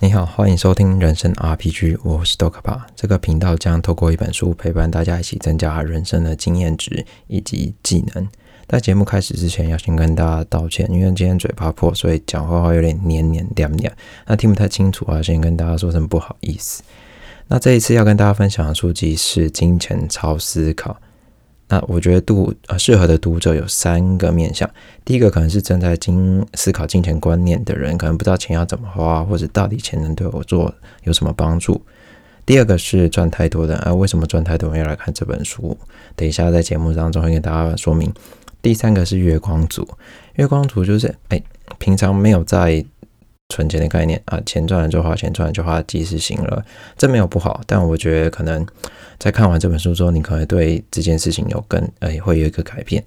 你好，欢迎收听人生 RPG，我是豆可怕。这个频道将透过一本书陪伴大家一起增加人生的经验值以及技能。在节目开始之前，要先跟大家道歉，因为今天嘴巴破，所以讲话话有点黏黏黏黏，那听不太清楚啊，先跟大家说声不好意思。那这一次要跟大家分享的书籍是《金钱超思考》。那我觉得读呃适合的读者有三个面向，第一个可能是正在经思考金钱观念的人，可能不知道钱要怎么花，或者到底钱能对我做有什么帮助。第二个是赚太多的，啊，为什么赚太多人要来看这本书？等一下在节目当中会跟大家说明。第三个是月光族，月光族就是哎平常没有在。存钱的概念啊，钱赚了就花钱，赚了就花，及时行乐，这没有不好。但我觉得可能在看完这本书之后，你可能对这件事情有更诶会有一个改变。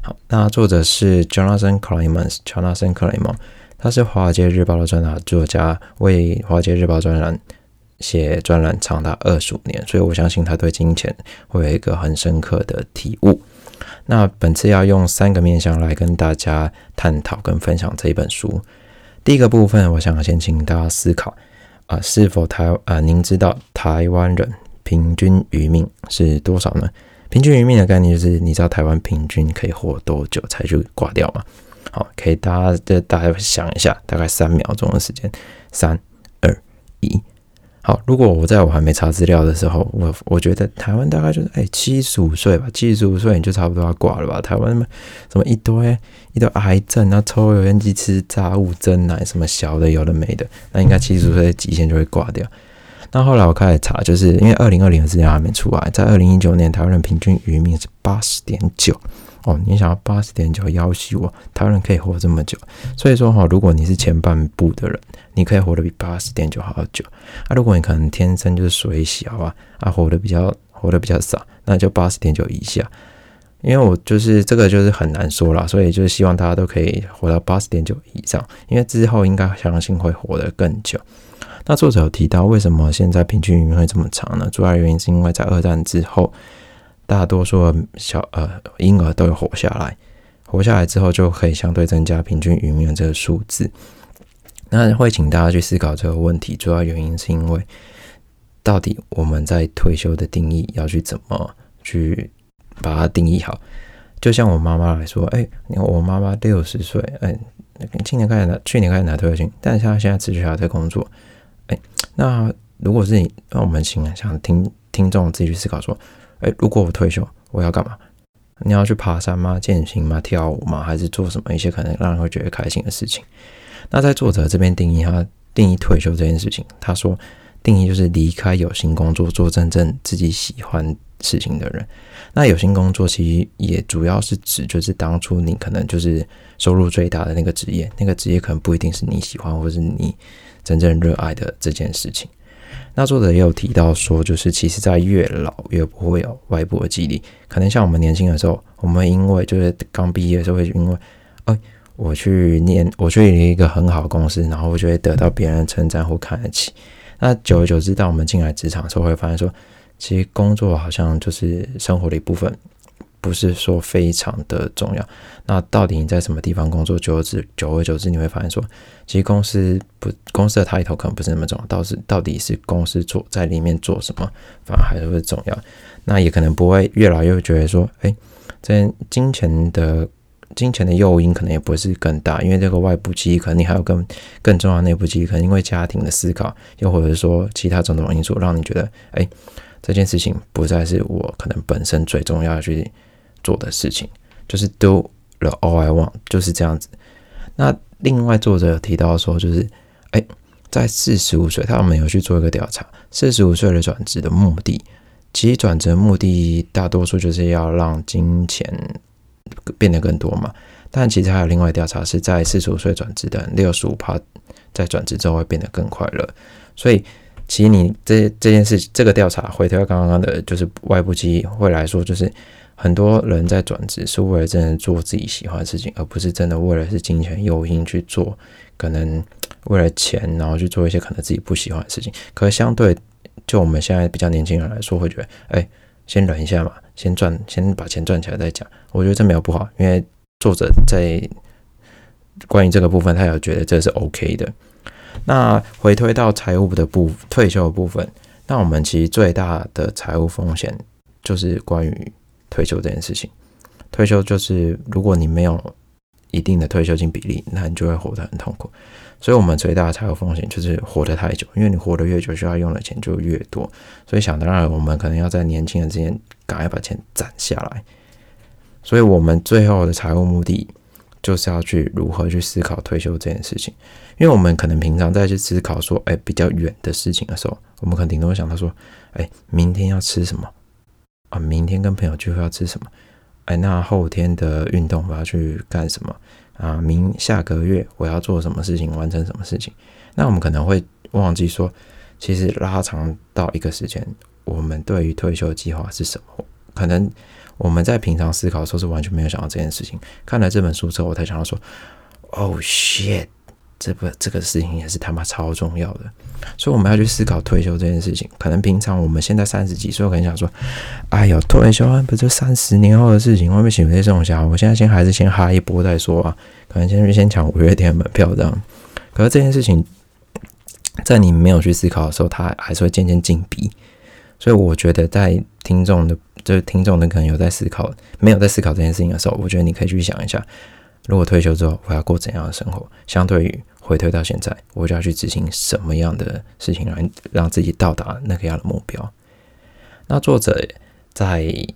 好，那作者是 Jonathan Clemens，乔纳森·克雷蒙，他是《华尔街日报》的专栏作家，为《华尔街日报》专栏写专栏长达二十五年，所以我相信他对金钱会有一个很深刻的体悟。那本次要用三个面向来跟大家探讨跟分享这一本书。第一个部分，我想先请大家思考啊，是否台啊，您知道台湾人平均余命是多少呢？平均余命的概念就是，你知道台湾平均可以活多久才去挂掉吗？好，可以大家的大家想一下，大概三秒钟的时间，三二一。好，如果我在我还没查资料的时候，我我觉得台湾大概就是哎七十五岁吧，七十五岁你就差不多要挂了吧？台湾什么什么一堆一堆癌症，然后抽油烟机、吃炸物、蒸奶，什么小的有的没的，那应该七十五岁极限就会挂掉。那后来我开始查，就是因为二零二零的资料还没出来，在二零一九年台湾人平均余命是八十点九。哦，你想要八十点九要挟我，台湾人可以活这么久，所以说哈，如果你是前半部的人，你可以活得比八十点九好久。啊，如果你可能天生就是水小啊，啊，活得比较活得比较少，那就八十点九以下。因为我就是这个就是很难说了，所以就是希望大家都可以活到八十点九以上，因为之后应该相信会活得更久。那作者有提到，为什么现在平均余命会这么长呢？主要原因是因为在二战之后。大多数小呃婴儿都有活下来，活下来之后就可以相对增加平均余命这个数字。那会请大家去思考这个问题，主要原因是因为到底我们在退休的定义要去怎么去把它定义好？就像我妈妈来说，哎，我妈妈六十岁，哎，今年开始拿，去年开始拿退休金，但是她现在持续还在工作，哎，那如果是你，那我们请想听听众自己去思考说。哎，如果我退休，我要干嘛？你要去爬山吗？健行吗？跳舞吗？还是做什么一些可能让人会觉得开心的事情？那在作者这边定义，他定义退休这件事情，他说定义就是离开有薪工作，做真正自己喜欢事情的人。那有薪工作其实也主要是指，就是当初你可能就是收入最大的那个职业，那个职业可能不一定是你喜欢或是你真正热爱的这件事情。那作者也有提到说，就是其实，在越老越不会有外部的激励。可能像我们年轻的时候，我们因为就是刚毕业的时候，会因为，我去念，我去一个很好的公司，然后我就会得到别人的称赞或看得起。那久而久之，当我们进来职场的时候，会发现说，其实工作好像就是生活的一部分。不是说非常的重要。那到底你在什么地方工作？久而之久而久之，你会发现说，其实公司不公司的抬头可能不是那么重要。倒是到底是公司做在里面做什么，反而还是会重要。那也可能不会越来越觉得说，哎，这金钱的金钱的诱因可能也不是更大，因为这个外部激励可能你还有更更重要的内部激励，可能因为家庭的思考，又或者说其他种种因素，让你觉得，哎，这件事情不再是我可能本身最重要去。做的事情就是 do the all I want，就是这样子。那另外作者有提到说，就是哎，在四十五岁，他们有去做一个调查，四十五岁的转职的目的，其实转职目的大多数就是要让金钱变得更多嘛。但其实还有另外调查，是在四十五岁转职的六十五趴，在转职之后会变得更快乐。所以，其实你这这件事，这个调查回到刚刚的，就是外部机会来说，就是。很多人在转职是为了真的做自己喜欢的事情，而不是真的为了是金钱诱因去做，可能为了钱，然后去做一些可能自己不喜欢的事情。可是相对就我们现在比较年轻人来说，会觉得，哎，先忍一下嘛，先赚，先把钱赚起来再讲。我觉得这没有不好，因为作者在关于这个部分，他有觉得这是 OK 的。那回推到财务的部退休的部分，那我们其实最大的财务风险就是关于退休这件事情。退休就是如果你没有一定的退休金比例，那你就会活得很痛苦。所以，我们最大的财务风险就是活得太久，因为你活得越久，需要用的钱就越多。所以，想当然，我们可能要在年轻人之间赶快把钱攒下来。所以我们最后的财务目的就是要去如何去思考退休这件事情。因为我们可能平常在去思考说，哎，比较远的事情的时候，我们肯定都会想到说，哎，明天要吃什么啊？明天跟朋友聚会要吃什么？哎，那后天的运动我要去干什么？啊，明下个月我要做什么事情，完成什么事情？那我们可能会忘记说，其实拉长到一个时间，我们对于退休计划是什么？可能我们在平常思考的时候是完全没有想到这件事情。看了这本书之后，我才想到说，Oh shit！这个，这个事情也是他妈超重要的，所以我们要去思考退休这件事情。可能平常我们现在三十几岁，我可能想说，哎呦，退休不就三十年后的事情，外面请这种想法我现在先还是先哈一波再说啊。可能先去先抢五月天的门票这样。可是这件事情，在你没有去思考的时候，它还是会渐渐紧逼。所以我觉得，在听众的，就是听众的可能有在思考，没有在思考这件事情的时候，我觉得你可以去想一下。如果退休之后我要过怎样的生活？相对于回退到现在，我就要去执行什么样的事情来让自己到达那个样的目标？那作者在《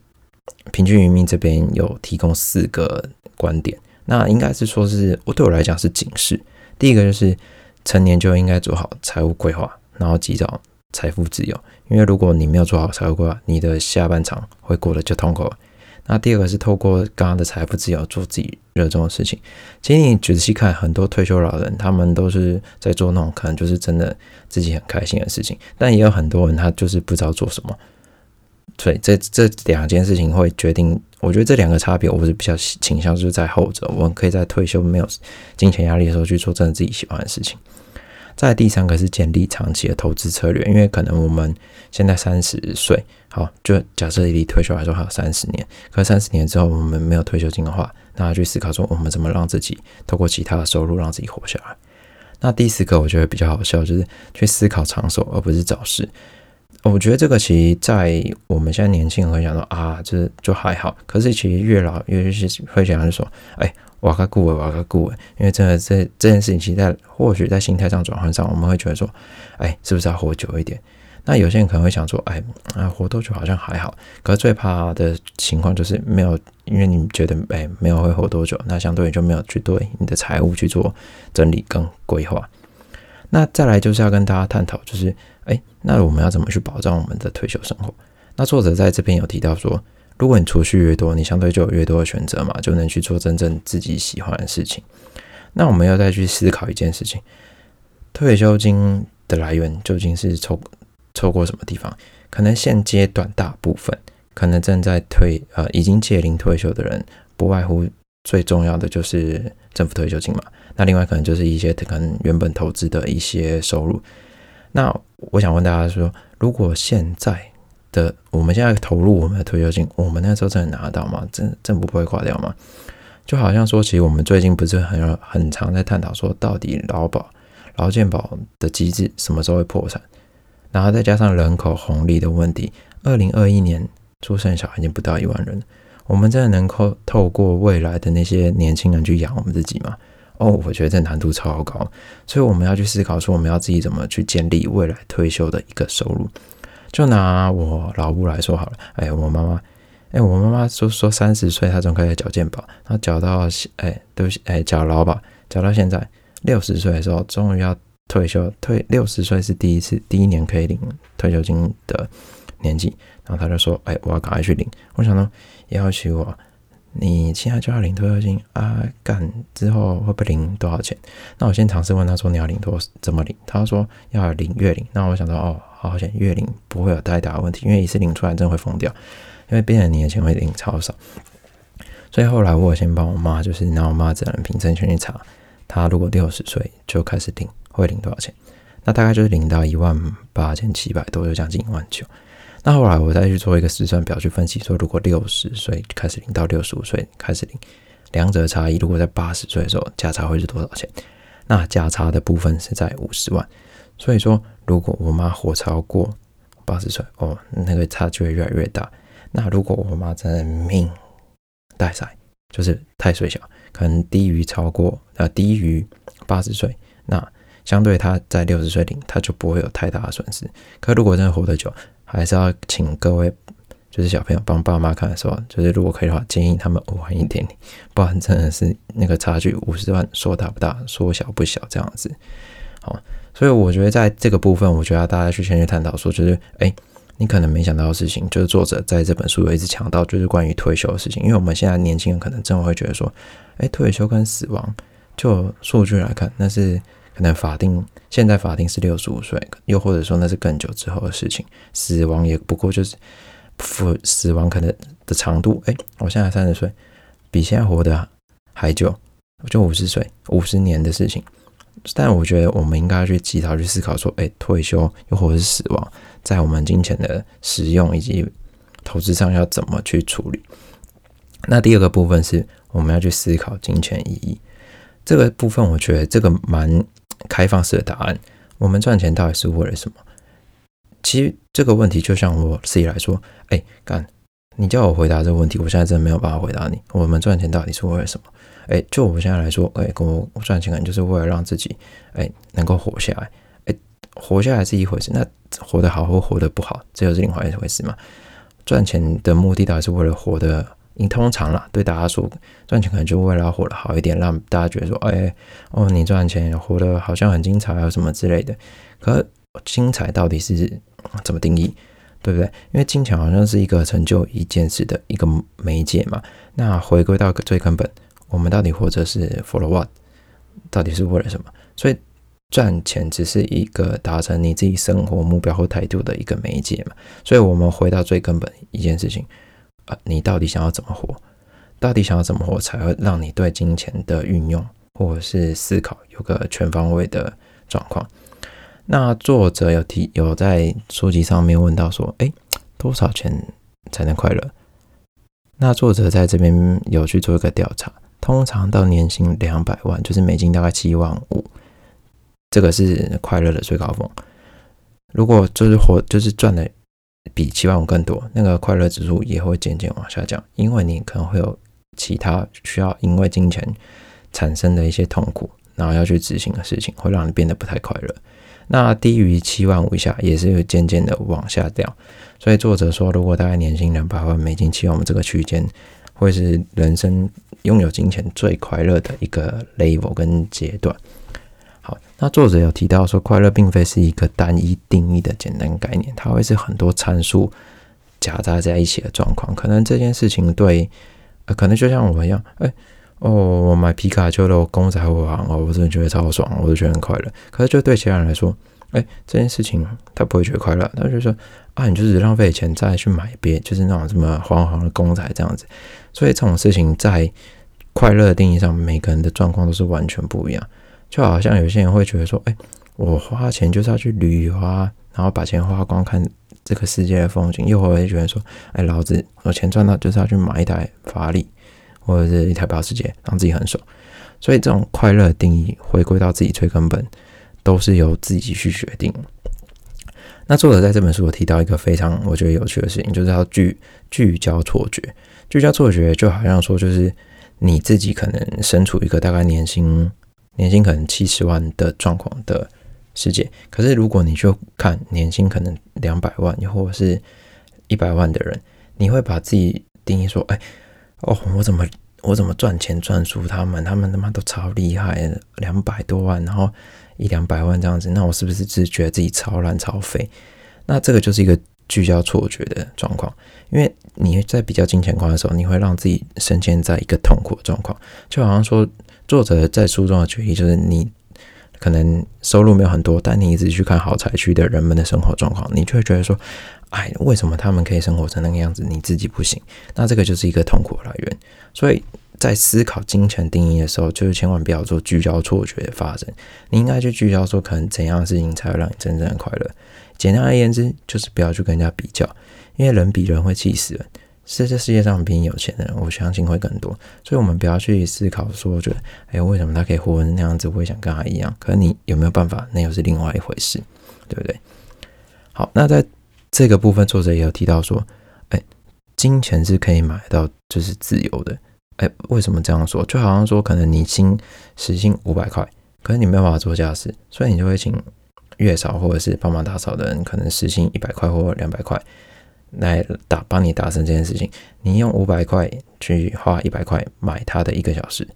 平均渔民》这边有提供四个观点，那应该是说是我对我来讲是警示。第一个就是成年就应该做好财务规划，然后及早财富自由。因为如果你没有做好财务规划，你的下半场会过得就痛苦。那第二个是透过刚刚的财富自由做自己热衷的事情。其实你仔细看，很多退休老人，他们都是在做那种可能就是真的自己很开心的事情。但也有很多人，他就是不知道做什么。所以这这两件事情会决定，我觉得这两个差别，我是比较倾向就是在后者。我们可以在退休没有金钱压力的时候去做真的自己喜欢的事情。再第三个是建立长期的投资策略，因为可能我们现在三十岁，好，就假设离退休来说还有三十年，可三十年之后我们没有退休金的话，那去思考说我们怎么让自己透过其他的收入让自己活下来。那第四个我觉得比较好笑，就是去思考长寿而不是早逝。我觉得这个其实，在我们现在年轻人会想到啊，这就还好，可是其实越老越是会想就说，哎。瓦克顾问，瓦克顾问，因为真的这这件事情，其实在或许在心态上转换上，我们会觉得说，哎，是不是要活久一点？那有些人可能会想说，哎，啊，活多久好像还好。可是最怕的情况就是没有，因为你觉得，哎，没有会活多久，那相对就没有去对你的财务去做整理跟规划。那再来就是要跟大家探讨，就是，哎，那我们要怎么去保障我们的退休生活？那作者在这边有提到说。如果你储蓄越多，你相对就有越多的选择嘛，就能去做真正自己喜欢的事情。那我们要再去思考一件事情：退休金的来源究竟是抽抽过什么地方？可能现阶段大部分可能正在退呃已经届龄退休的人，不外乎最重要的就是政府退休金嘛。那另外可能就是一些可能原本投资的一些收入。那我想问大家说，如果现在的，我们现在投入我们的退休金，我们那时候真的拿得到吗？政政府不会垮掉吗？就好像说，其实我们最近不是很很常在探讨说，到底劳保、劳健保的机制什么时候会破产？然后再加上人口红利的问题，二零二一年出生小孩已经不到一万人，我们真的能够透过未来的那些年轻人去养我们自己吗？哦，我觉得这难度超高，所以我们要去思考说，我们要自己怎么去建立未来退休的一个收入。就拿我老母来说好了，哎，我妈妈，哎，我妈妈说说三十岁她总可以缴健保，她缴到哎，对不起，哎，缴劳保，缴到现在六十岁的时候，终于要退休，退六十岁是第一次，第一年可以领退休金的年纪，然后她就说，哎，我要赶快去领。我想呢，要求我，你现在就要领退休金啊？干之后会不会领多少钱？那我先尝试问她说，你要领多怎么领？她说要领月领。那我想到哦。好险，月领不会有太大的问题，因为一次领出来真的会疯掉，因为变成年钱会领超少。所以后来我先帮我妈，就是拿我妈责任凭证去查，她如果六十岁就开始领，会领多少钱？那大概就是领到一万八千七百多，就将近一万九。那后来我再去做一个试算表去分析，说如果六十岁开始领到六十五岁开始领，两者差异如果在八十岁的时候价差会是多少钱？那价差的部分是在五十万。所以说，如果我妈活超过八十岁，哦，那个差距会越来越大。那如果我妈真的命带塞，就是太岁小，可能低于超过呃低于八十岁，那相对她在六十岁领，她就不会有太大的损失。可如果真的活得久，还是要请各位就是小朋友帮爸妈看的时候，就是如果可以的话，建议他们晚一点，不然真的是那个差距五十万说大不大，说小不小这样子。好。所以我觉得在这个部分，我觉得大家去先去探讨说，就是哎，你可能没想到的事情，就是作者在这本书有一直强调，就是关于退休的事情。因为我们现在年轻人可能真的会觉得说，哎，退休跟死亡，就数据来看，那是可能法定现在法定是六十五岁，又或者说那是更久之后的事情。死亡也不过就是死死亡可能的长度，哎，我现在三十岁，比现在活得还久，就五十岁，五十年的事情。但我觉得我们应该去及早去思考说，哎，退休又或者是死亡，在我们金钱的使用以及投资上要怎么去处理？那第二个部分是我们要去思考金钱意义。这个部分我觉得这个蛮开放式的答案。我们赚钱到底是为了什么？其实这个问题就像我自己来说，哎，干，你叫我回答这个问题，我现在真的没有办法回答你。我们赚钱到底是为了什么？哎，就我们现在来说，哎，我赚钱可能就是为了让自己，哎，能够活下来。哎，活下来是一回事，那活得好或活得不好，这又是另外一回事嘛。赚钱的目的到底是为了活得，你通常啦，对大家说，赚钱可能就为了要活得好一点，让大家觉得说，哎，哦，你赚钱活得好像很精彩啊，什么之类的。可精彩到底是怎么定义，对不对？因为金钱好像是一个成就一件事的一个媒介嘛。那回归到最根本。我们到底活着是 for what？到底是为了什么？所以赚钱只是一个达成你自己生活目标或态度的一个媒介嘛。所以，我们回到最根本一件事情啊，你到底想要怎么活？到底想要怎么活才会让你对金钱的运用或者是思考有个全方位的状况？那作者有提有在书籍上面问到说，哎，多少钱才能快乐？那作者在这边有去做一个调查。通常到年薪两百万，就是美金大概七万五，这个是快乐的最高峰。如果就是活，就是赚的比七万五更多，那个快乐指数也会渐渐往下降，因为你可能会有其他需要因为金钱产生的一些痛苦，然后要去执行的事情，会让你变得不太快乐。那低于七万五以下，也是会渐渐的往下掉。所以作者说，如果大概年薪两百万美金，七万五这个区间。会是人生拥有金钱最快乐的一个 level 跟阶段。好，那作者有提到说，快乐并非是一个单一定义的简单概念，它会是很多参数夹杂在一起的状况。可能这件事情对，可能就像我一样，哎，哦，我买皮卡丘的公仔玩，哦，我真的觉得超爽，我就觉得很快乐。可是就对其他人来说，哎，这件事情他不会觉得快乐，他就说啊，你就是浪费钱再去买别，就是那种什么黄黄的公仔这样子。所以这种事情在快乐的定义上，每个人的状况都是完全不一样。就好像有些人会觉得说，哎，我花钱就是要去旅游啊，然后把钱花光看这个世界的风景；又会觉得说，哎，老子我钱赚到就是要去买一台法拉利或者是一台保时捷，让自己很爽。所以这种快乐的定义，回归到自己最根本。都是由自己去决定。那作者在这本书有提到一个非常我觉得有趣的事情，就是要聚聚焦错觉。聚焦错觉就好像说，就是你自己可能身处一个大概年薪年薪可能七十万的状况的世界，可是如果你就看年薪可能两百万或者是一百万的人，你会把自己定义说：“哎，哦，我怎么我怎么赚钱赚输他们？他们他妈都超厉害，两百多万，然后。”一两百万这样子，那我是不是只觉得自己超烂超废？那这个就是一个聚焦错觉的状况，因为你在比较金钱观的时候，你会让自己深陷在一个痛苦的状况。就好像说，作者在书中的决议就是，你可能收入没有很多，但你一直去看好财区的人们的生活状况，你就会觉得说，哎，为什么他们可以生活成那个样子，你自己不行？那这个就是一个痛苦来源。所以。在思考金钱定义的时候，就是千万不要做聚焦错觉的发生。你应该去聚焦说，可能怎样的事情才会让你真正的快乐。简单而言之，就是不要去跟人家比较，因为人比人会气死人。是这世界上比你有钱的人，我相信会更多。所以，我们不要去思考说，觉得哎，为什么他可以活成那样子，我也想跟他一样。可是你有没有办法，那又是另外一回事，对不对？好，那在这个部分，作者也有提到说，哎，金钱是可以买到就是自由的。哎，为什么这样说？就好像说，可能你薪时薪五百块，可是你没有办法做家事，所以你就会请月嫂或者是帮忙打扫的人，可能时薪一百块或两百块。来打帮你达成这件事情，你用五百块去花一百块买他的一个小时，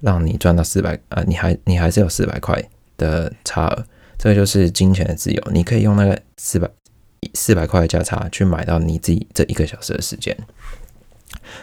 让你赚到四百啊，你还你还是有四百块的差额，这个就是金钱的自由，你可以用那个四百四百块的价差去买到你自己这一个小时的时间。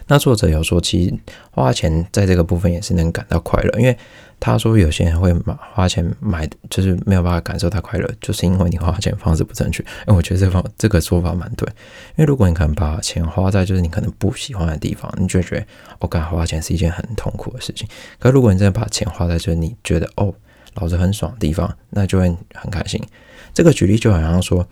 那作者有说，其实花钱在这个部分也是能感到快乐，因为他说有些人会买花钱买，就是没有办法感受到快乐，就是因为你花钱方式不正确。哎，我觉得这方这个说法蛮对，因为如果你可能把钱花在就是你可能不喜欢的地方，你就觉得我感花钱是一件很痛苦的事情。可如果你真的把钱花在就是你觉得哦老子很爽的地方，那就会很开心。这个举例就好像说，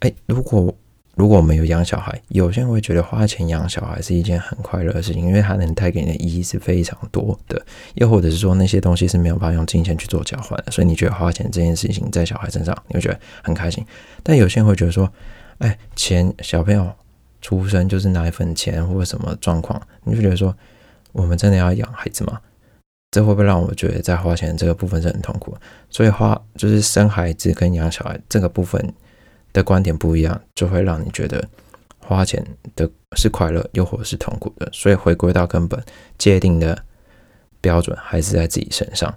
哎，如果。如果我们有养小孩，有些人会觉得花钱养小孩是一件很快乐的事情，因为它能带给你的意义是非常多的。又或者是说那些东西是没有办法用金钱去做交换的，所以你觉得花钱这件事情在小孩身上你会觉得很开心。但有些人会觉得说，哎，钱小朋友出生就是拿一份钱或者什么状况，你就觉得说，我们真的要养孩子吗？这会不会让我觉得在花钱这个部分是很痛苦？所以花就是生孩子跟养小孩这个部分。的观点不一样，就会让你觉得花钱的是快乐，又或是痛苦的。所以回归到根本，界定的标准还是在自己身上。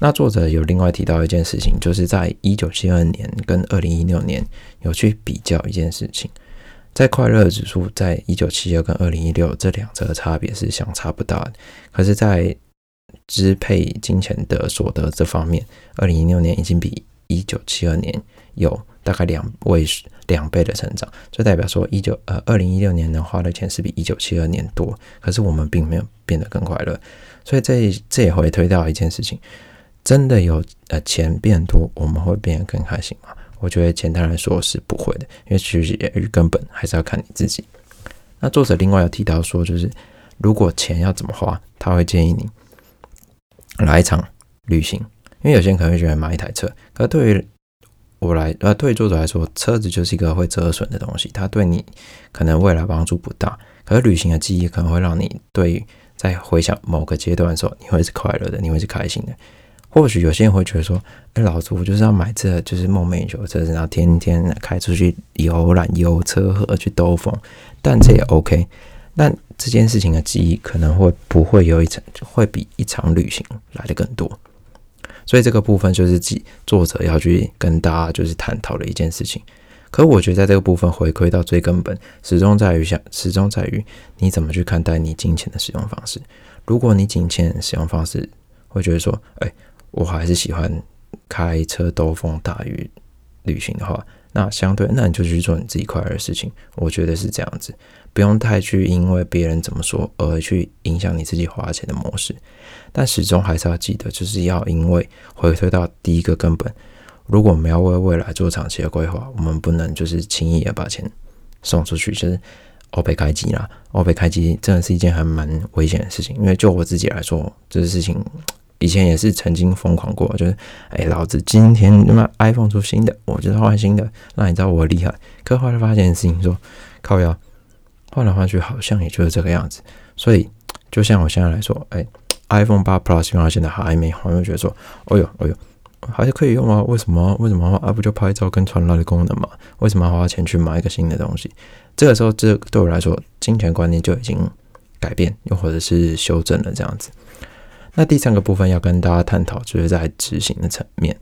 那作者有另外提到一件事情，就是在一九七二年跟二零一六年有去比较一件事情，在快乐指数在一九七二跟二零一六这两者的差别是相差不大的，可是，在支配金钱的所得这方面，二零一六年已经比一九七二年有。大概两位两倍的成长，就代表说一九呃二零一六年能花的钱是比一九七二年多，可是我们并没有变得更快乐，所以这这也会推到一件事情，真的有呃钱变多，我们会变得更开心吗？我觉得简单来说是不会的，因为其实根本还是要看你自己。那作者另外有提到说，就是如果钱要怎么花，他会建议你来一场旅行，因为有些人可能会觉得买一台车，可对于我来，呃，对作者来说，车子就是一个会折损的东西，它对你可能未来帮助不大。可是旅行的记忆可能会让你对在回想某个阶段的时候，你会是快乐的，你会是开心的。或许有些人会觉得说，哎，老子我就是要买这就是梦寐以求的车子，然后天天开出去游览、游车河去兜风，但这也 OK。但这件事情的记忆可能会不会有一场，会比一场旅行来的更多。所以这个部分就是记作者要去跟大家就是探讨的一件事情。可我觉得在这个部分回归到最根本，始终在于想，始终在于你怎么去看待你金钱的使用方式。如果你金钱使用方式会觉得说，哎，我还是喜欢开车兜风大于旅行的话，那相对，那你就去做你自己快乐的事情。我觉得是这样子，不用太去因为别人怎么说而去影响你自己花钱的模式。但始终还是要记得，就是要因为回推到第一个根本，如果我们要为未来做长期的规划，我们不能就是轻易的把钱送出去，就是欧贝开机啦，欧贝开机真的是一件还蛮危险的事情。因为就我自己来说，这个事情以前也是曾经疯狂过，就是哎，老子今天 他妈 iPhone 出新的，我就是换新的，那你知道我厉害。可后来发现的事情说，靠呀，换来换去好像也就是这个样子。所以就像我现在来说，哎。iPhone 八 Plus 用到现在还没换，就觉得说，哎呦，哎呦，还是可以用啊？为什么？为什么？啊，不就拍照跟传来的功能嘛？为什么要花钱去买一个新的东西？这个时候，这对我来说，金钱观念就已经改变，又或者是修正了这样子。那第三个部分要跟大家探讨，就是在执行的层面。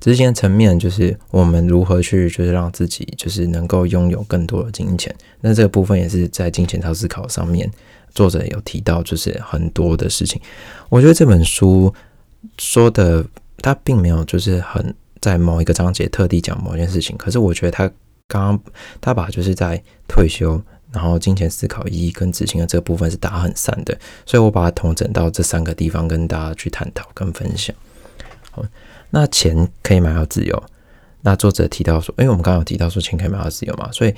执行层面就是我们如何去，就是让自己就是能够拥有更多的金钱。那这个部分也是在金钱超思考上面。作者有提到，就是很多的事情。我觉得这本书说的，他并没有就是很在某一个章节特地讲某件事情。可是我觉得他刚刚他把就是在退休，然后金钱思考意义跟执行的这个部分是打很散的，所以我把它统整到这三个地方跟大家去探讨跟分享。好，那钱可以买到自由。那作者提到说，因为我们刚刚有提到说钱可以买到自由嘛，所以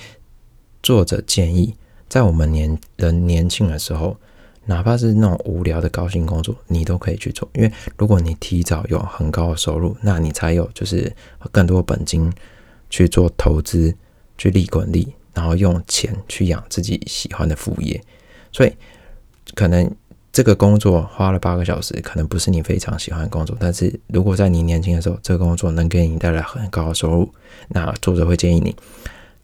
作者建议。在我们年人年轻的时候，哪怕是那种无聊的高薪工作，你都可以去做。因为如果你提早有很高的收入，那你才有就是更多本金去做投资，去利滚利，然后用钱去养自己喜欢的副业。所以可能这个工作花了八个小时，可能不是你非常喜欢的工作。但是如果在你年轻的时候，这个工作能给你带来很高的收入，那作者会建议你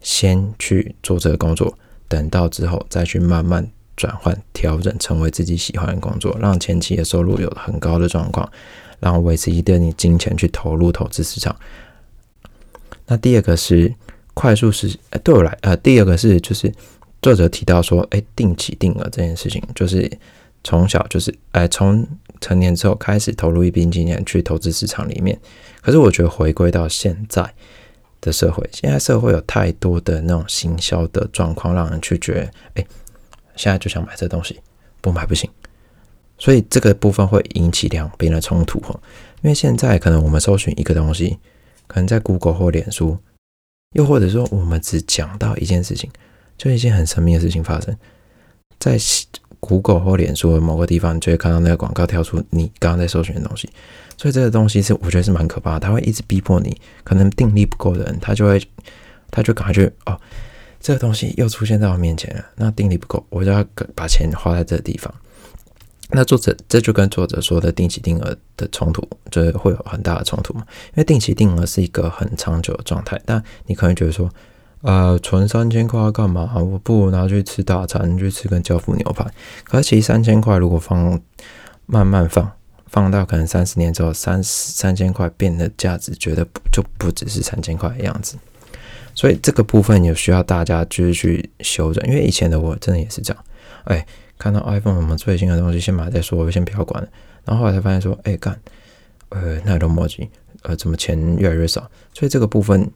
先去做这个工作。等到之后再去慢慢转换调整，成为自己喜欢的工作，让前期的收入有很高的状况，然后维持一定的金钱去投入投资市场。那第二个是快速实，对我来，呃，第二个是就是作者提到说，哎，定期定额这件事情，就是从小就是，哎，从成年之后开始投入一笔金钱去投资市场里面。可是我觉得回归到现在。的社会，现在社会有太多的那种行销的状况，让人去觉得，哎，现在就想买这东西，不买不行。所以这个部分会引起两边的冲突哈。因为现在可能我们搜寻一个东西，可能在 Google 或脸书，又或者说我们只讲到一件事情，就一件很神秘的事情发生在 Google 或脸书的某个地方，你就会看到那个广告跳出你刚刚在搜寻的东西。所以这个东西是我觉得是蛮可怕的，他会一直逼迫你，可能定力不够的人，他就会，他就赶快去哦，这个东西又出现在我面前了，那定力不够，我就要把钱花在这个地方。那作者这就跟作者说的定期定额的冲突，就是会有很大的冲突嘛，因为定期定额是一个很长久的状态，但你可能觉得说，呃，存三千块要干嘛？我不如拿去吃大餐，去吃根教父牛排。可是其实三千块如果放慢慢放。放到可能三十年之后，三三千块变的价值，觉得就不只是三千块的样子。所以这个部分有需要大家就是去修正，因为以前的我真的也是这样。哎，看到 iPhone 什么最新的东西，先买再说，我先不要管了。然后后来才发现说，哎干，呃，那都墨迹，呃，怎么钱越来越少？所以这个部分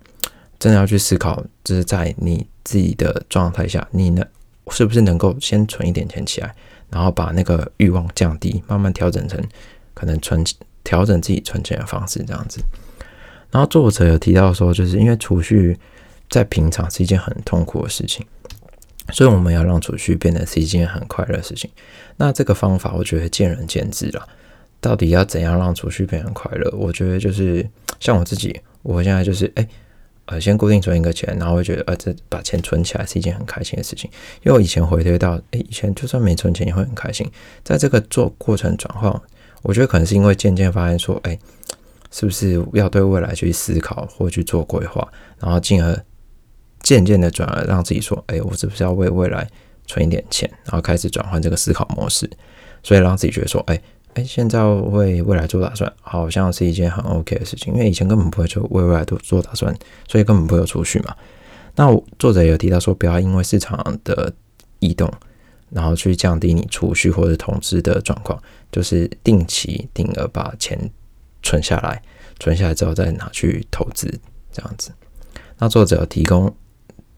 真的要去思考，就是在你自己的状态下，你呢是不是能够先存一点钱起来，然后把那个欲望降低，慢慢调整成。可能存调整自己存钱的方式这样子，然后作者有提到说，就是因为储蓄在平常是一件很痛苦的事情，所以我们要让储蓄变得是一件很快乐的事情。那这个方法我觉得见仁见智了，到底要怎样让储蓄变得快乐？我觉得就是像我自己，我现在就是哎。呃，先固定存一个钱，然后会觉得，呃，这把钱存起来是一件很开心的事情。因为我以前回推到，哎，以前就算没存钱也会很开心。在这个做过程转换，我觉得可能是因为渐渐发现说，哎，是不是要对未来去思考或去做规划，然后进而渐渐的转而让自己说，哎，我是不是要为未来存一点钱，然后开始转换这个思考模式，所以让自己觉得说，哎。哎，现在为未来做打算，好像是一件很 OK 的事情，因为以前根本不会就为未来做做打算，所以根本不会有储蓄嘛。那作者有提到说，不要因为市场的异动，然后去降低你储蓄或者投资的状况，就是定期定额把钱存下来，存下来之后再拿去投资这样子。那作者提供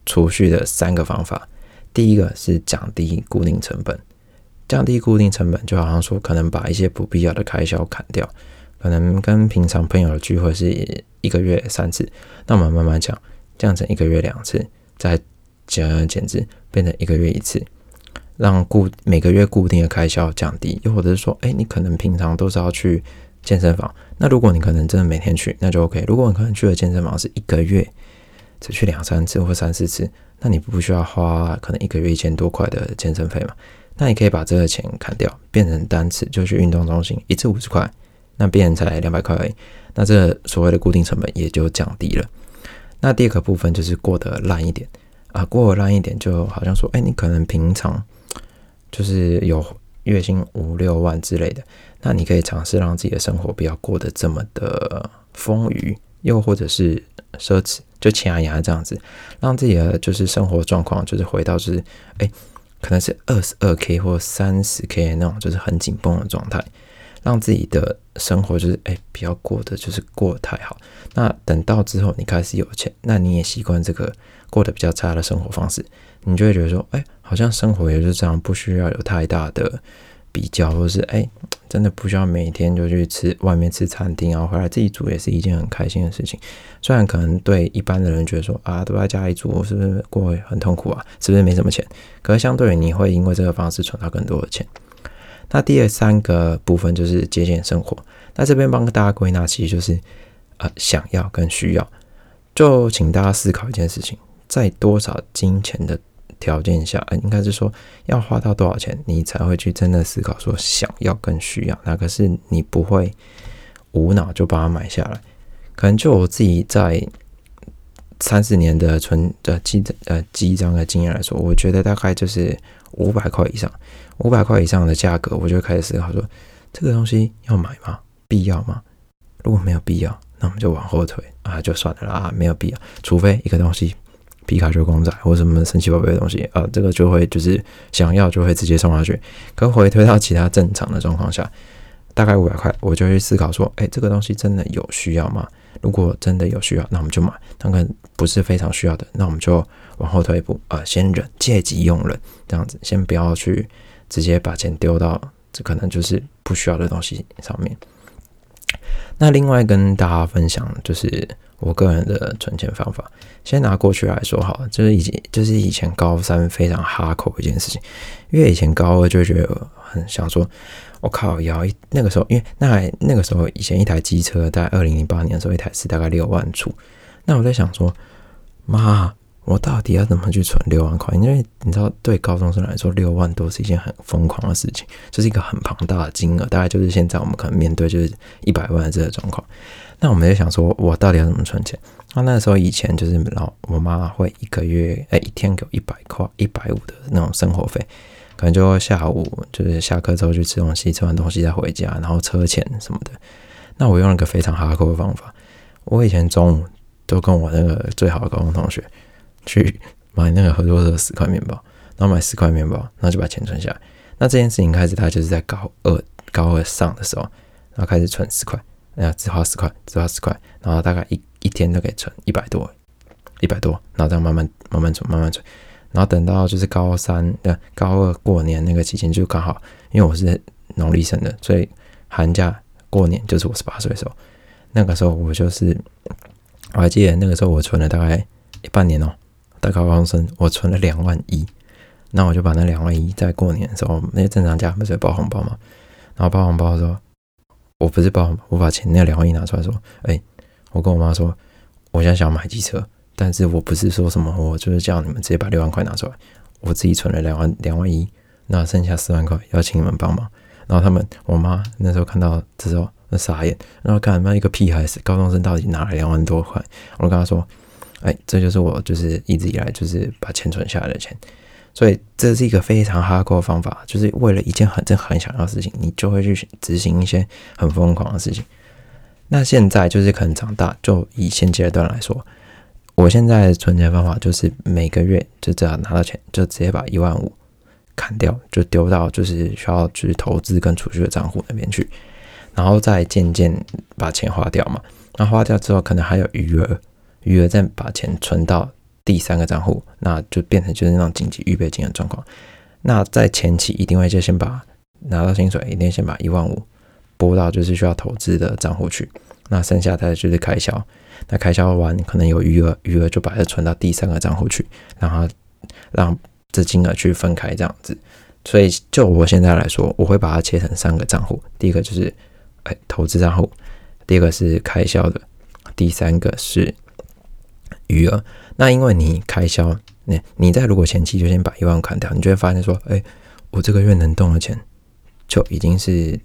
储蓄的三个方法，第一个是降低固定成本。降低固定成本，就好像说，可能把一些不必要的开销砍掉，可能跟平常朋友的聚会是一个月三次，那我们慢慢讲，降成一个月两次，再减减之，变成一个月一次，让固每个月固定的开销降低。又或者是说，哎，你可能平常都是要去健身房，那如果你可能真的每天去，那就 OK。如果你可能去的健身房是一个月只去两三次或三四次，那你不需要花可能一个月一千多块的健身费嘛？那你可以把这个钱砍掉，变成单次就去运动中心，一次五十块，那变成才两百块而已。那这所谓的固定成本也就降低了。那第二个部分就是过得烂一点啊，过得烂一点就好像说，哎，你可能平常就是有月薪五六万之类的，那你可以尝试让自己的生活不要过得这么的丰腴，又或者是奢侈，就钱牙牙这样子，让自己的就是生活状况就是回到就是哎。可能是二十二 k 或三十 k 那种，就是很紧绷的状态，让自己的生活就是哎，不要过得就是过太好。那等到之后你开始有钱，那你也习惯这个过得比较差的生活方式，你就会觉得说，哎，好像生活也就是这样，不需要有太大的比较，或是哎，真的不需要每天就去吃外面吃餐厅，然后回来自己煮也是一件很开心的事情。虽然可能对一般的人觉得说啊，都在家里煮，是不是过很痛苦啊？是不是没什么钱？可是相对于你会因为这个方式存到更多的钱。那第二三个部分就是节俭生活。那这边帮大家归纳，其实就是呃想要跟需要。就请大家思考一件事情，在多少金钱的。条件下，应该是说要花到多少钱，你才会去真的思考说想要跟需要哪个是你不会无脑就把它买下来。可能就我自己在三四年的存的记呃记账的经验来说，我觉得大概就是五百块以上，五百块以上的价格，我就开始思考说这个东西要买吗？必要吗？如果没有必要，那我们就往后退啊，就算了啦，没有必要，除非一个东西。皮卡丘公仔或什么神奇宝贝的东西啊，这个就会就是想要就会直接送下去。可回推到其他正常的状况下，大概五百块，我就会思考说，哎，这个东西真的有需要吗？如果真的有需要，那我们就买；，当然不是非常需要的，那我们就往后退一步，啊，先忍，借机用忍，这样子，先不要去直接把钱丢到这可能就是不需要的东西上面。那另外跟大家分享就是我个人的存钱方法。先拿过去来说好，就是以前就是以前高三非常哈口一件事情，因为以前高二就觉得很想说，我靠，要一那个时候，因为那还那个时候以前一台机车在二零零八年的时候一台是大概六万出，那我在想说，妈。我到底要怎么去存六万块？因为你知道，对高中生来说，六万多是一件很疯狂的事情，这是一个很庞大的金额，大概就是现在我们可能面对就是一百万的这个状况。那我们就想说，我到底要怎么存钱？那那时候以前就是老我妈会一个月哎一天给我一百块一百五的那种生活费，可能就下午就是下课之后去吃东西，吃完东西再回家，然后车钱什么的。那我用了个非常哈扣的方法，我以前中午都跟我那个最好的高中同学。去买那个合作社十块面包，然后买十块面包，然后就把钱存下来。那这件事情开始，他就是在高二高二上的时候，然后开始存十块，然后只花十块，只花十块，然后大概一一天都可以存一百多，一百多，然后这样慢慢慢慢存，慢慢存，然后等到就是高三的高二过年那个期间，就刚好因为我是农历生的，所以寒假过年就是我十八岁的时候，那个时候我就是我还记得那个时候我存了大概一半年哦。大高中生，我存了两万一，那我就把那两万一在过年的时候，那些正常家不是包红包吗？然后包红包的时候，我不是包，我把钱那两万一拿出来说，哎，我跟我妈说，我现在想要买机车，但是我不是说什么，我就是叫你们直接把六万块拿出来，我自己存了两万两万一，那剩下四万块要请你们帮忙。然后他们，我妈那时候看到这时候那傻眼，然后看那一个屁孩子高中生到底拿了两万多块，我跟他说。哎，这就是我就是一直以来就是把钱存下来的钱，所以这是一个非常哈扣的方法，就是为了一件很真很想要的事情，你就会去执行一些很疯狂的事情。那现在就是可能长大，就以现阶段来说，我现在存钱方法就是每个月就只要拿到钱，就直接把一万五砍掉，就丢到就是需要去投资跟储蓄的账户那边去，然后再渐渐把钱花掉嘛。那花掉之后，可能还有余额。余额再把钱存到第三个账户，那就变成就是那种紧急预备金的状况。那在前期一定会就先把拿到薪水，一定先把一万五拨到就是需要投资的账户去。那剩下的就是开销，那开销完可能有余额，余额就把它存到第三个账户去，让它让这金额去分开这样子。所以就我现在来说，我会把它切成三个账户，第一个就是哎投资账户，第二个是开销的，第三个是。余额，那因为你开销，那你在如果前期就先把一万砍掉，你就会发现说，哎，我这个月能动的钱就已经是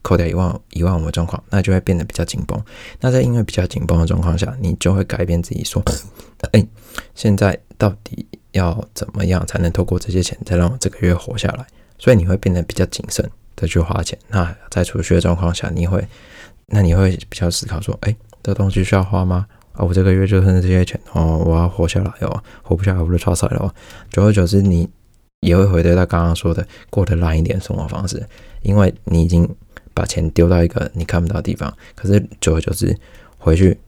扣掉一万一万五的状况，那就会变得比较紧绷。那在因为比较紧绷的状况下，你就会改变自己说，哎，现在到底要怎么样才能透过这些钱再让我这个月活下来？所以你会变得比较谨慎的去花钱。那在储蓄的状况下，你会，那你会比较思考说，哎，这东西需要花吗？啊，我这个月就剩这些钱哦，我要活下来哦，活不下来我就超彩了哦。久而久之，你也会回到他刚刚说的过得烂一点生活方式，因为你已经把钱丢到一个你看不到的地方。可是久而久之，回去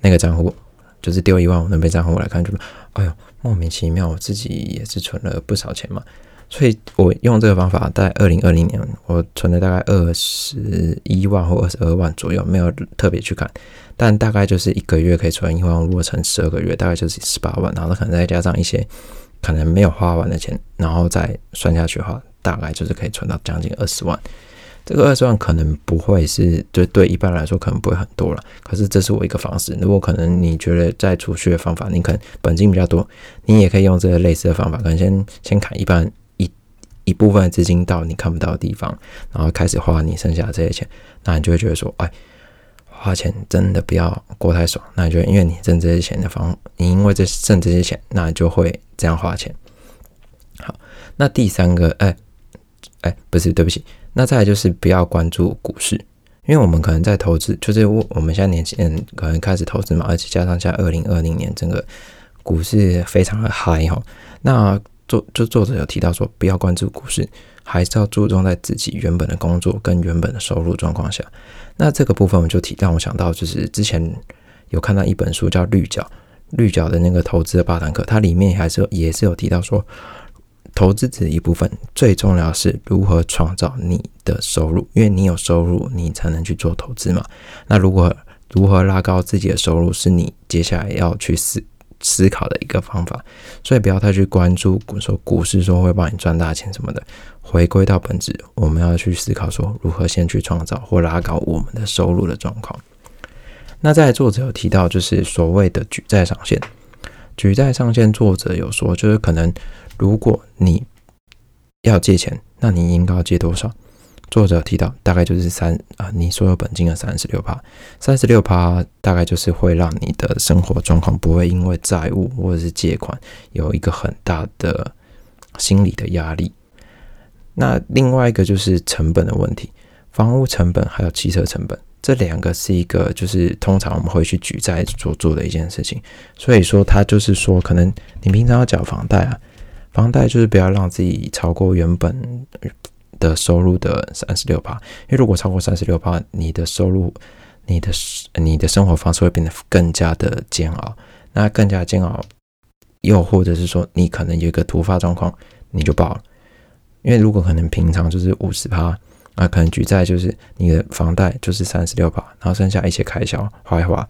那个账户就是丢一万五那边账户来看，就哎呦莫名其妙，我自己也是存了不少钱嘛。所以我用这个方法，在二零二零年我存了大概二十一万或二十二万左右，没有特别去看，但大概就是一个月可以存一万，如果乘十二个月，大概就是十八万，然后可能再加上一些可能没有花完的钱，然后再算下去的话，大概就是可以存到将近二十万。这个二十万可能不会是，就对一般来说可能不会很多了。可是这是我一个方式。如果可能你觉得在储蓄的方法，你可能本金比较多，你也可以用这个类似的方法，可能先先砍一半一部分资金到你看不到的地方，然后开始花你剩下的这些钱，那你就会觉得说，哎，花钱真的不要过太爽。那你就，因为你挣这些钱的方，你因为这挣这些钱，那你就会这样花钱。好，那第三个，哎哎，不是，对不起。那再来就是不要关注股市，因为我们可能在投资，就是我我们现在年轻人可能开始投资嘛，而且加上在二零二零年整个股市非常的嗨哈。那作就作者有提到说，不要关注股市，还是要注重在自己原本的工作跟原本的收入状况下。那这个部分我就提，让我想到就是之前有看到一本书叫《绿角》，绿角的那个投资的八堂课，它里面还是也是有提到说。投资只一部分，最重要是如何创造你的收入，因为你有收入，你才能去做投资嘛。那如果如何拉高自己的收入，是你接下来要去思思考的一个方法。所以不要太去关注说股市说会帮你赚大钱什么的，回归到本质，我们要去思考说如何先去创造或拉高我们的收入的状况。那在作者有提到，就是所谓的举债上限。举债上限，作者有说，就是可能。如果你要借钱，那你应该要借多少？作者提到，大概就是三啊，你所有本金的三十六趴，三十六趴大概就是会让你的生活状况不会因为债务或者是借款有一个很大的心理的压力。那另外一个就是成本的问题，房屋成本还有汽车成本，这两个是一个就是通常我们会去举债所做的一件事情。所以说，他就是说，可能你平常要缴房贷啊。房贷就是不要让自己超过原本的收入的三十六趴，因为如果超过三十六趴，你的收入、你的你的生活方式会变得更加的煎熬。那更加煎熬，又或者是说你可能有一个突发状况，你就爆了。因为如果可能平常就是五十趴，那可能举债就是你的房贷就是三十六趴，然后剩下一些开销花一花。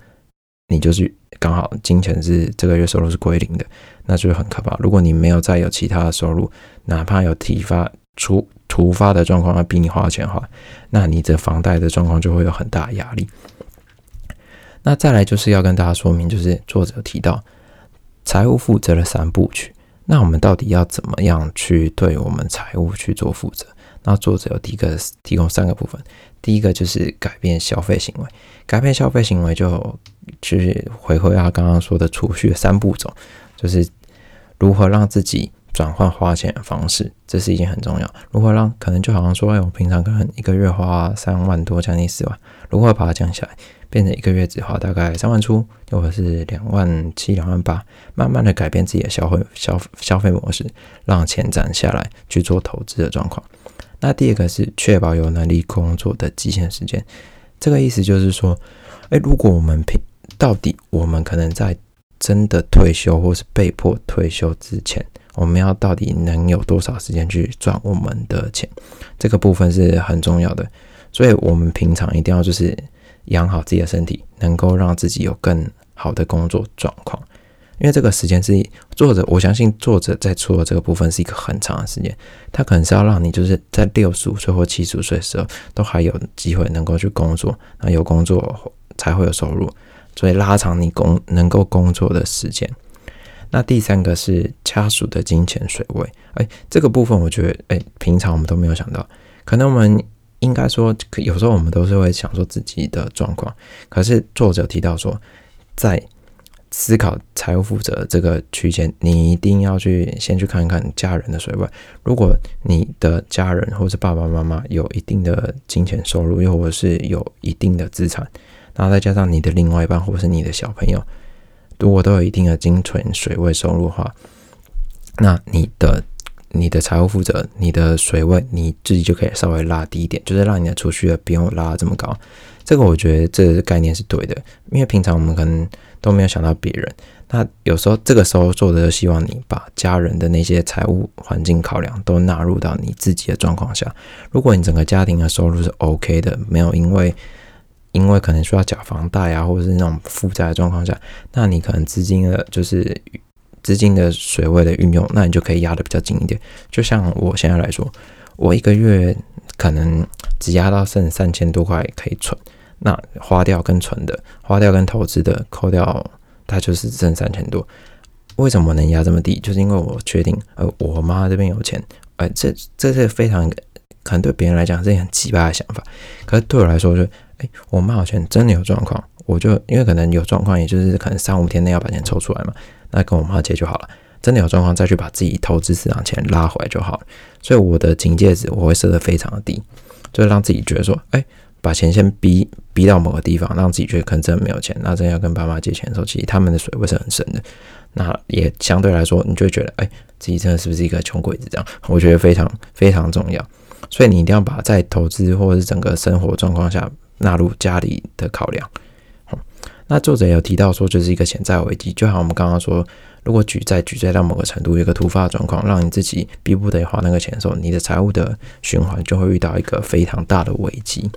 你就是刚好金钱是这个月收入是归零的，那就很可怕。如果你没有再有其他的收入，哪怕有提发出突发的状况要逼你花钱的话，那你这房贷的状况就会有很大压力。那再来就是要跟大家说明，就是作者提到财务负责的三部曲，那我们到底要怎么样去对我们财务去做负责？那作者有第一个提供三个部分，第一个就是改变消费行为，改变消费行为就去回归他刚刚说的储蓄三步骤，就是如何让自己转换花钱的方式，这是一件很重要。如何让可能就好像说，哎，我平常可能一个月花三万多，将近四万，如何把它降下来，变成一个月只花大概三万出，或者是两万七、两万八，慢慢的改变自己的消费消消费模式，让钱攒下来去做投资的状况。那第二个是确保有能力工作的极限时间，这个意思就是说，哎，如果我们平到底我们可能在真的退休或是被迫退休之前，我们要到底能有多少时间去赚我们的钱，这个部分是很重要的。所以，我们平常一定要就是养好自己的身体，能够让自己有更好的工作状况。因为这个时间是作者，我相信作者在出的这个部分是一个很长的时间，他可能是要让你就是在六十五岁或七十五岁的时候都还有机会能够去工作，那有工作才会有收入，所以拉长你工能够工作的时间。那第三个是家属的金钱水位，哎，这个部分我觉得，哎，平常我们都没有想到，可能我们应该说，有时候我们都是会想说自己的状况，可是作者提到说，在思考财务负责这个区间，你一定要去先去看看家人的水位。如果你的家人或者爸爸妈妈有一定的金钱收入，又或者是有一定的资产，然后再加上你的另外一半或者是你的小朋友，如果都有一定的金存水位收入的话，那你的你的财务负责，你的水位你自己就可以稍微拉低一点，就是让你的储蓄不用拉这么高。这个我觉得这个概念是对的，因为平常我们可能都没有想到别人，那有时候这个时候做的，希望你把家人的那些财务环境考量都纳入到你自己的状况下。如果你整个家庭的收入是 OK 的，没有因为因为可能需要缴房贷啊，或者是那种负债的状况下，那你可能资金的，就是资金的水位的运用，那你就可以压的比较紧一点。就像我现在来说，我一个月可能只压到剩三千多块可以存，那花掉跟存的，花掉跟投资的扣掉，它就是剩三千多。为什么能压这么低？就是因为我确定，呃，我妈这边有钱，呃，这这是非常可能对别人来讲是很奇葩的想法，可是对我来说就。哎，我妈好像真的有状况，我就因为可能有状况，也就是可能三五天内要把钱抽出来嘛，那跟我妈借就好了。真的有状况，再去把自己投资市场钱拉回来就好了。所以我的警戒值我会设的非常的低，就是让自己觉得说，哎，把钱先逼逼到某个地方，让自己觉得可能真的没有钱，那真要跟爸妈借钱的时候，其实他们的水位是很深的。那也相对来说，你就会觉得，哎，自己真的是不是一个穷鬼子？这样，我觉得非常非常重要。所以你一定要把在投资或者是整个生活状况下。纳入家里的考量。那作者有提到说，这是一个潜在危机，就好像我们刚刚说，如果举债举债到某个程度，有个突发状况，让你自己逼不得花那个钱的时候，你的财务的循环就会遇到一个非常大的危机。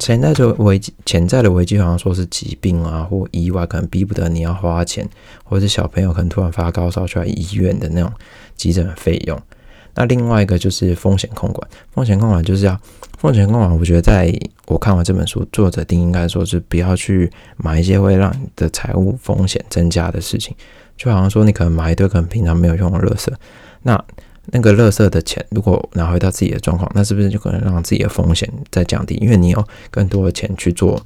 潜在的危机，潜在的危机好像说是疾病啊或意外，可能逼不得你要花钱，或者是小朋友可能突然发高烧去医院的那种急诊费用。那另外一个就是风险控管，风险控管就是要风险控管。我觉得在我看完这本书，作者定应该说是不要去买一些会让你的财务风险增加的事情，就好像说你可能买一堆可能平常没有用的垃圾，那那个垃圾的钱如果拿回到自己的状况，那是不是就可能让自己的风险再降低？因为你有更多的钱去做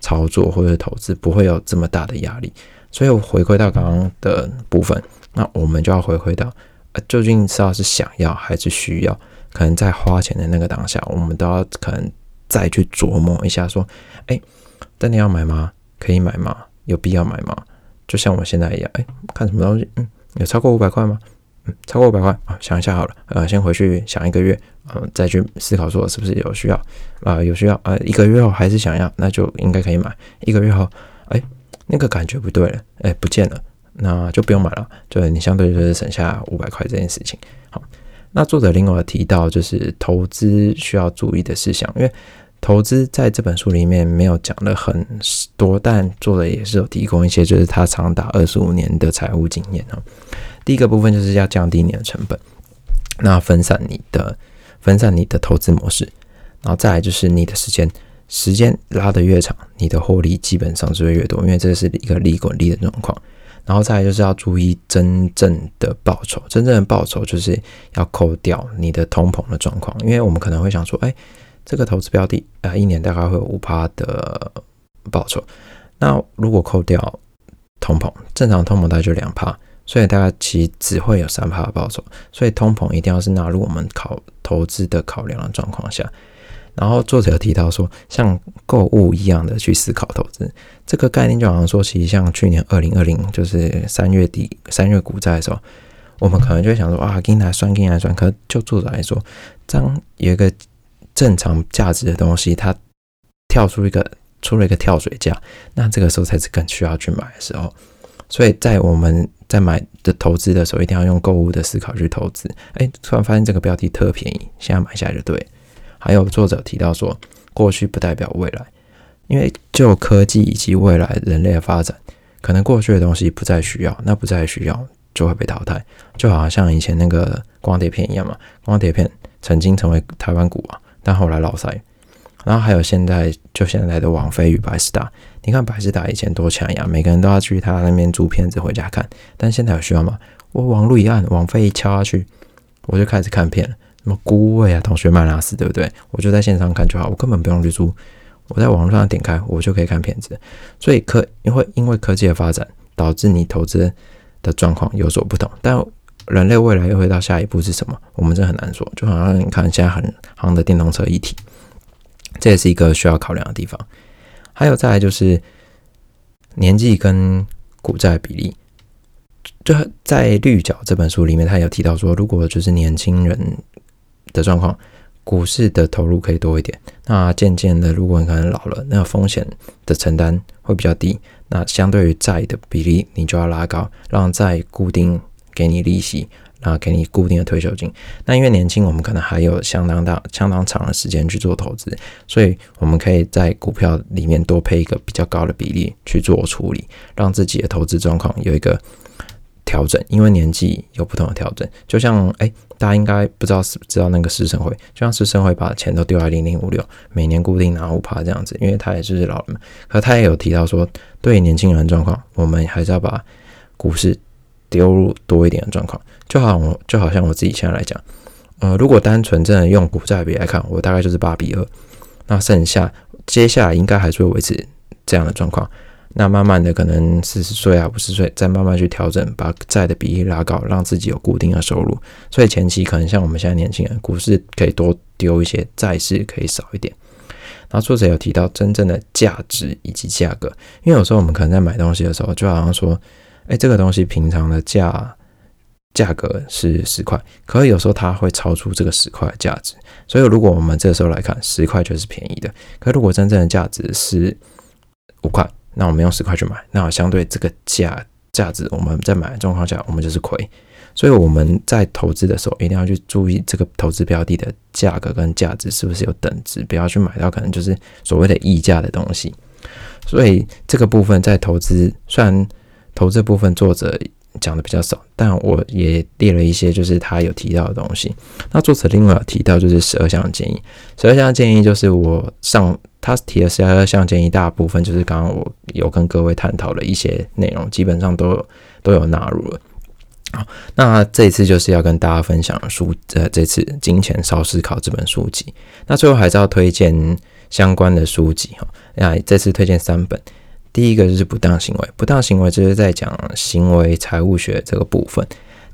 操作或者投资，不会有这么大的压力。所以我回归到刚刚的部分，那我们就要回归到。究竟知道是想要还是需要？可能在花钱的那个当下，我们都要可能再去琢磨一下，说：哎，真的要买吗？可以买吗？有必要买吗？就像我现在一样，哎，看什么东西？嗯，有超过五百块吗？嗯，超过五百块啊，想一下好了。呃，先回去想一个月，嗯，再去思考说是不是有需要啊？有需要啊？一个月后还是想要，那就应该可以买。一个月后，哎，那个感觉不对了，哎，不见了。那就不用买了，就你相对就是省下五百块这件事情。好，那作者另外提到就是投资需要注意的事项，因为投资在这本书里面没有讲的很多，但作者也是有提供一些，就是他长达二十五年的财务经验啊。第一个部分就是要降低你的成本，那分散你的分散你的投资模式，然后再来就是你的时间，时间拉得越长，你的获利基本上是会越多，因为这是一个利滚利的状况。然后再就是要注意真正的报酬，真正的报酬就是要扣掉你的通膨的状况，因为我们可能会想说，哎，这个投资标的啊，一年大概会有五趴的报酬，那如果扣掉通膨，正常通膨大概就两趴，所以大概其实只会有三趴的报酬，所以通膨一定要是纳入我们考投资的考量的状况下。然后作者提到说，像购物一样的去思考投资这个概念，就好像说，其实像去年二零二零就是三月底三月股灾的时候，我们可能就会想说啊，给你来算，给你来算。可就作者来说，当有一个正常价值的东西，它跳出一个出了一个跳水价，那这个时候才是更需要去买的时候。所以在我们在买的投资的时候，一定要用购物的思考去投资。哎，突然发现这个标的特便宜，现在买下来就对。还有作者提到说，过去不代表未来，因为就科技以及未来人类的发展，可能过去的东西不再需要，那不再需要就会被淘汰，就好像以前那个光碟片一样嘛。光碟片曾经成为台湾股王，但后来老塞。然后还有现在就现在的网飞与百事达，你看百事达以前多强呀，每个人都要去他那边租片子回家看，但现在有需要吗？我网路一按，网飞一敲下去，我就开始看片了。什么孤味啊，同学麦拉斯，对不对？我就在线上看就好，我根本不用绿租，我在网络上点开，我就可以看片子。所以科因为因为科技的发展，导致你投资的状况有所不同。但人类未来又会到下一步是什么？我们这很难说。就好像你看现在很行的电动车一体，这也是一个需要考量的地方。还有再来就是年纪跟股债比例。就在《绿角》这本书里面，他有提到说，如果就是年轻人。的状况股市的投入可以多一点。那渐渐的，如果你可能老了，那风险的承担会比较低。那相对于债的比例，你就要拉高，让债固定给你利息。然后，给你固定的退休金。那因为年轻，我们可能还有相当大、相当长的时间去做投资，所以我们可以在股票里面多配一个比较高的比例去做处理，让自己的投资状况有一个调整。因为年纪有不同的调整，就像哎，大家应该不知道是知道那个师生会，就像师生会把钱都丢在零零五六，每年固定拿五趴这样子，因为他也是老人嘛。可他也有提到说，对年轻人状况，我们还是要把股市。丢入多一点的状况，就好我就好像我自己现在来讲，呃，如果单纯真的用股债比来看，我大概就是八比二，那剩下接下来应该还是会维持这样的状况。那慢慢的可能四十岁啊五十岁再慢慢去调整，把债的比例拉高，让自己有固定的收入。所以前期可能像我们现在年轻人，股市可以多丢一些，债市可以少一点。然后作者有提到真正的价值以及价格，因为有时候我们可能在买东西的时候，就好像说。哎，这个东西平常的价价格是十块，可是有时候它会超出这个十块的价值，所以如果我们这时候来看，十块就是便宜的。可如果真正的价值是五块，那我们用十块去买，那相对这个价价值，我们在买的状况下，我们就是亏。所以我们在投资的时候，一定要去注意这个投资标的的价格跟价值是不是有等值，不要去买到可能就是所谓的溢价的东西。所以这个部分在投资虽然。投资部分作者讲的比较少，但我也列了一些，就是他有提到的东西。那作者另外提到就是十二项建议，十二项建议就是我上他提的十二项建议，大部分就是刚刚我有跟各位探讨的一些内容，基本上都都有纳入了。好，那这一次就是要跟大家分享书，呃，这次《金钱少思考》这本书籍。那最后还是要推荐相关的书籍哈，那这次推荐三本。第一个就是不当行为，不当行为就是在讲行为财务学这个部分。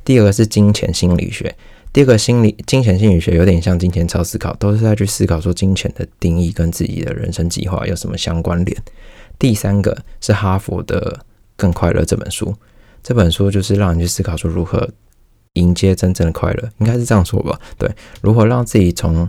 第二个是金钱心理学，第二个心理金钱心理学有点像金钱超思考，都是在去思考说金钱的定义跟自己的人生计划有什么相关联。第三个是哈佛的《更快乐》这本书，这本书就是让你去思考说如何迎接真正的快乐，应该是这样说吧？对，如何让自己从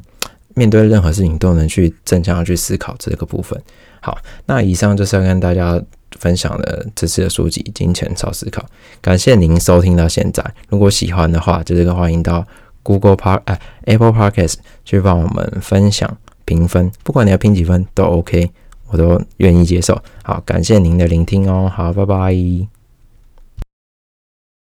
面对任何事情都能去正向的去思考这个部分。好，那以上就是要跟大家分享了这次的书籍《金钱超思考》。感谢您收听到现在，如果喜欢的话，就是欢迎到 Google Park 哎 Apple Podcast 去帮我们分享评分，不管你要评几分都 OK，我都愿意接受。好，感谢您的聆听哦，好，拜拜。